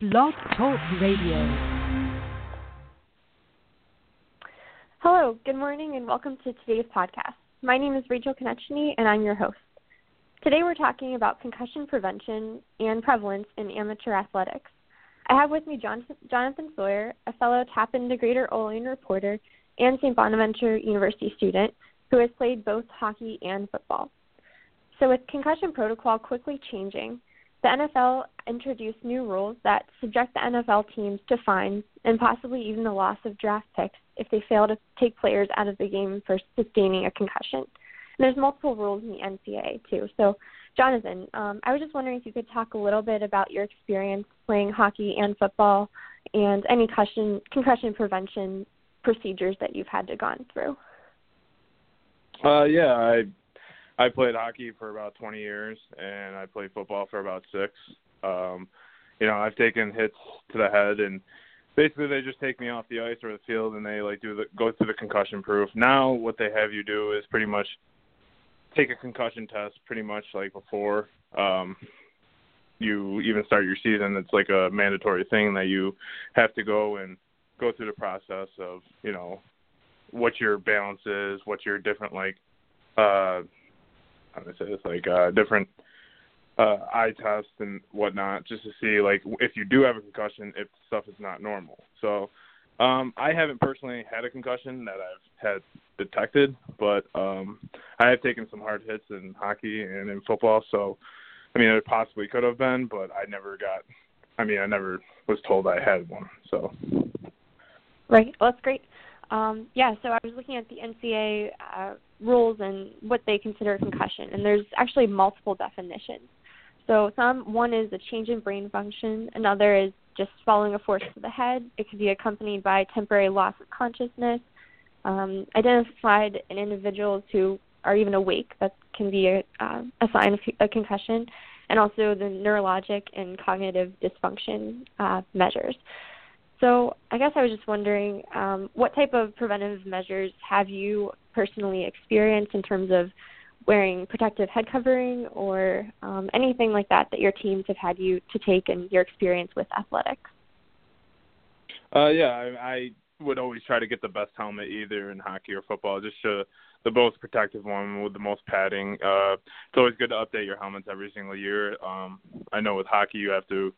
Blog Talk Radio. Hello, good morning, and welcome to today's podcast. My name is Rachel Konechny, and I'm your host. Today we're talking about concussion prevention and prevalence in amateur athletics. I have with me Jonathan Sawyer, a fellow TAPinto Greater Olean reporter and St. Bonaventure University student who has played both hockey and football. So, with concussion protocol quickly changing, the NFL introduced new rules that subject the NFL teams to fines and possibly even the loss of draft picks if they fail to take players out of the game for sustaining a concussion. And there's multiple rules in the NCAA too. So, Jonathan, um, I was just wondering if you could talk a little bit about your experience playing hockey and football, and any concussion concussion prevention procedures that you've had to gone through. Uh, yeah, I I played hockey for about 20 years, and I played football for about six. Um, you know, I've taken hits to the head, and basically they just take me off the ice or the field, and they like do the go through the concussion proof. Now, what they have you do is pretty much take a concussion test, pretty much like before um, you even start your season. It's like a mandatory thing that you have to go and go through the process of you know what your balance is, what your different like uh this like uh different uh eye tests and whatnot just to see like if you do have a concussion if stuff is not normal. So um I haven't personally had a concussion that I've had detected, but um I have taken some hard hits in hockey and in football, so I mean it possibly could have been, but I never got I mean I never was told I had one. So Right. Well, that's great. Um, yeah, so I was looking at the NCAA uh, rules and what they consider concussion, and there's actually multiple definitions. So some one is a change in brain function, another is just following a force to the head. It could be accompanied by temporary loss of consciousness. Um, identified in individuals who are even awake, that can be a, uh, a sign of a concussion, and also the neurologic and cognitive dysfunction uh, measures. So I guess I was just wondering, um, what type of preventive measures have you personally experienced in terms of wearing protective head covering or um, anything like that that your teams have had you to take and your experience with athletics? Uh, yeah, I, I would always try to get the best helmet either in hockey or football, just to the most protective one with the most padding. Uh, it's always good to update your helmets every single year. Um, I know with hockey you have to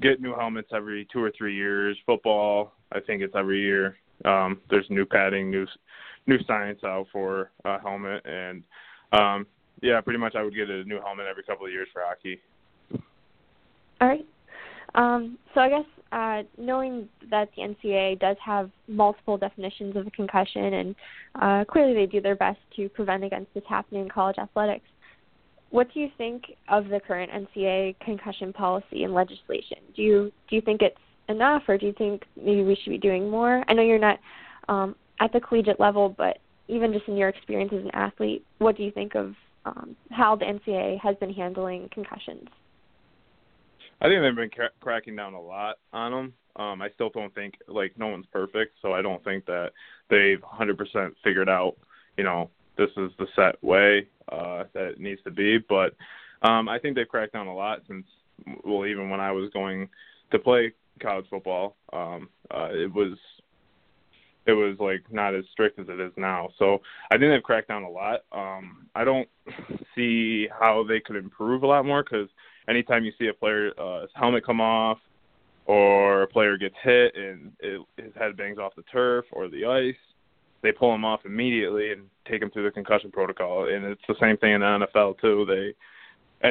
get new helmets every two or three years. Football, I think it's every year. Um, there's new padding, new new science out for a helmet, and um, yeah, pretty much I would get a new helmet every couple of years for hockey. All right. Um, so I guess uh, knowing that the NCAA does have multiple definitions of a concussion, and uh, clearly they do their best to prevent against this happening in college athletics. What do you think of the current NCAA concussion policy and legislation? Do you do you think it's enough, or do you think maybe we should be doing more? I know you're not um, at the collegiate level, but even just in your experience as an athlete, what do you think of um, how the NCAA has been handling concussions? I think they've been cra- cracking down a lot on them. Um, I still don't think like no one's perfect, so I don't think that they've 100% figured out, you know, this is the set way uh, that it needs to be. But um, I think they've cracked down a lot since, well, even when I was going to play college football, um, uh, it was it was like not as strict as it is now. So I think they've cracked down a lot. Um, I don't see how they could improve a lot more because anytime you see a player uh, helmet come off or a player gets hit and it, his head bangs off the turf or the ice, they pull him off immediately and take him through the concussion protocol. And it's the same thing in the NFL too. They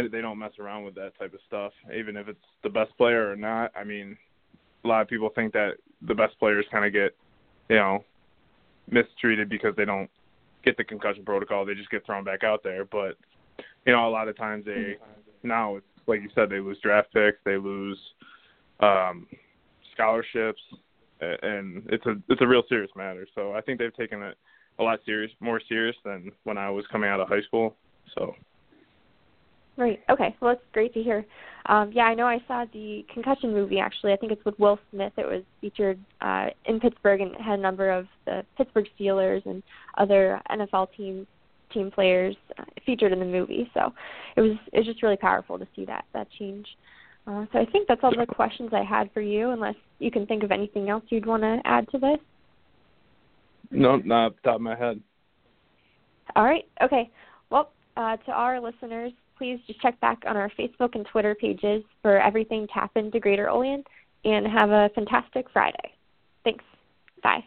they don't mess around with that type of stuff, even if it's the best player or not. I mean, a lot of people think that the best players kind of get, you know, mistreated because they don't get the concussion protocol. They just get thrown back out there. But you know, a lot of times they now it's like you said, they lose draft picks, they lose um, scholarships, and it's a it's a real serious matter. So I think they've taken it a lot serious, more serious than when I was coming out of high school. So. Right. Okay. Well, that's great to hear. Um, yeah, I know I saw the concussion movie. Actually, I think it's with Will Smith. It was featured uh, in Pittsburgh and had a number of the Pittsburgh Steelers and other NFL team team players uh, featured in the movie. So it was it was just really powerful to see that that change. Uh, so I think that's all the questions I had for you, unless you can think of anything else you'd want to add to this. No, not off the top of my head. All right. Okay. Well, uh, to our listeners, please just check back on our Facebook and Twitter pages for everything TAPinto Greater Olean, and have a fantastic Friday. Thanks. Bye.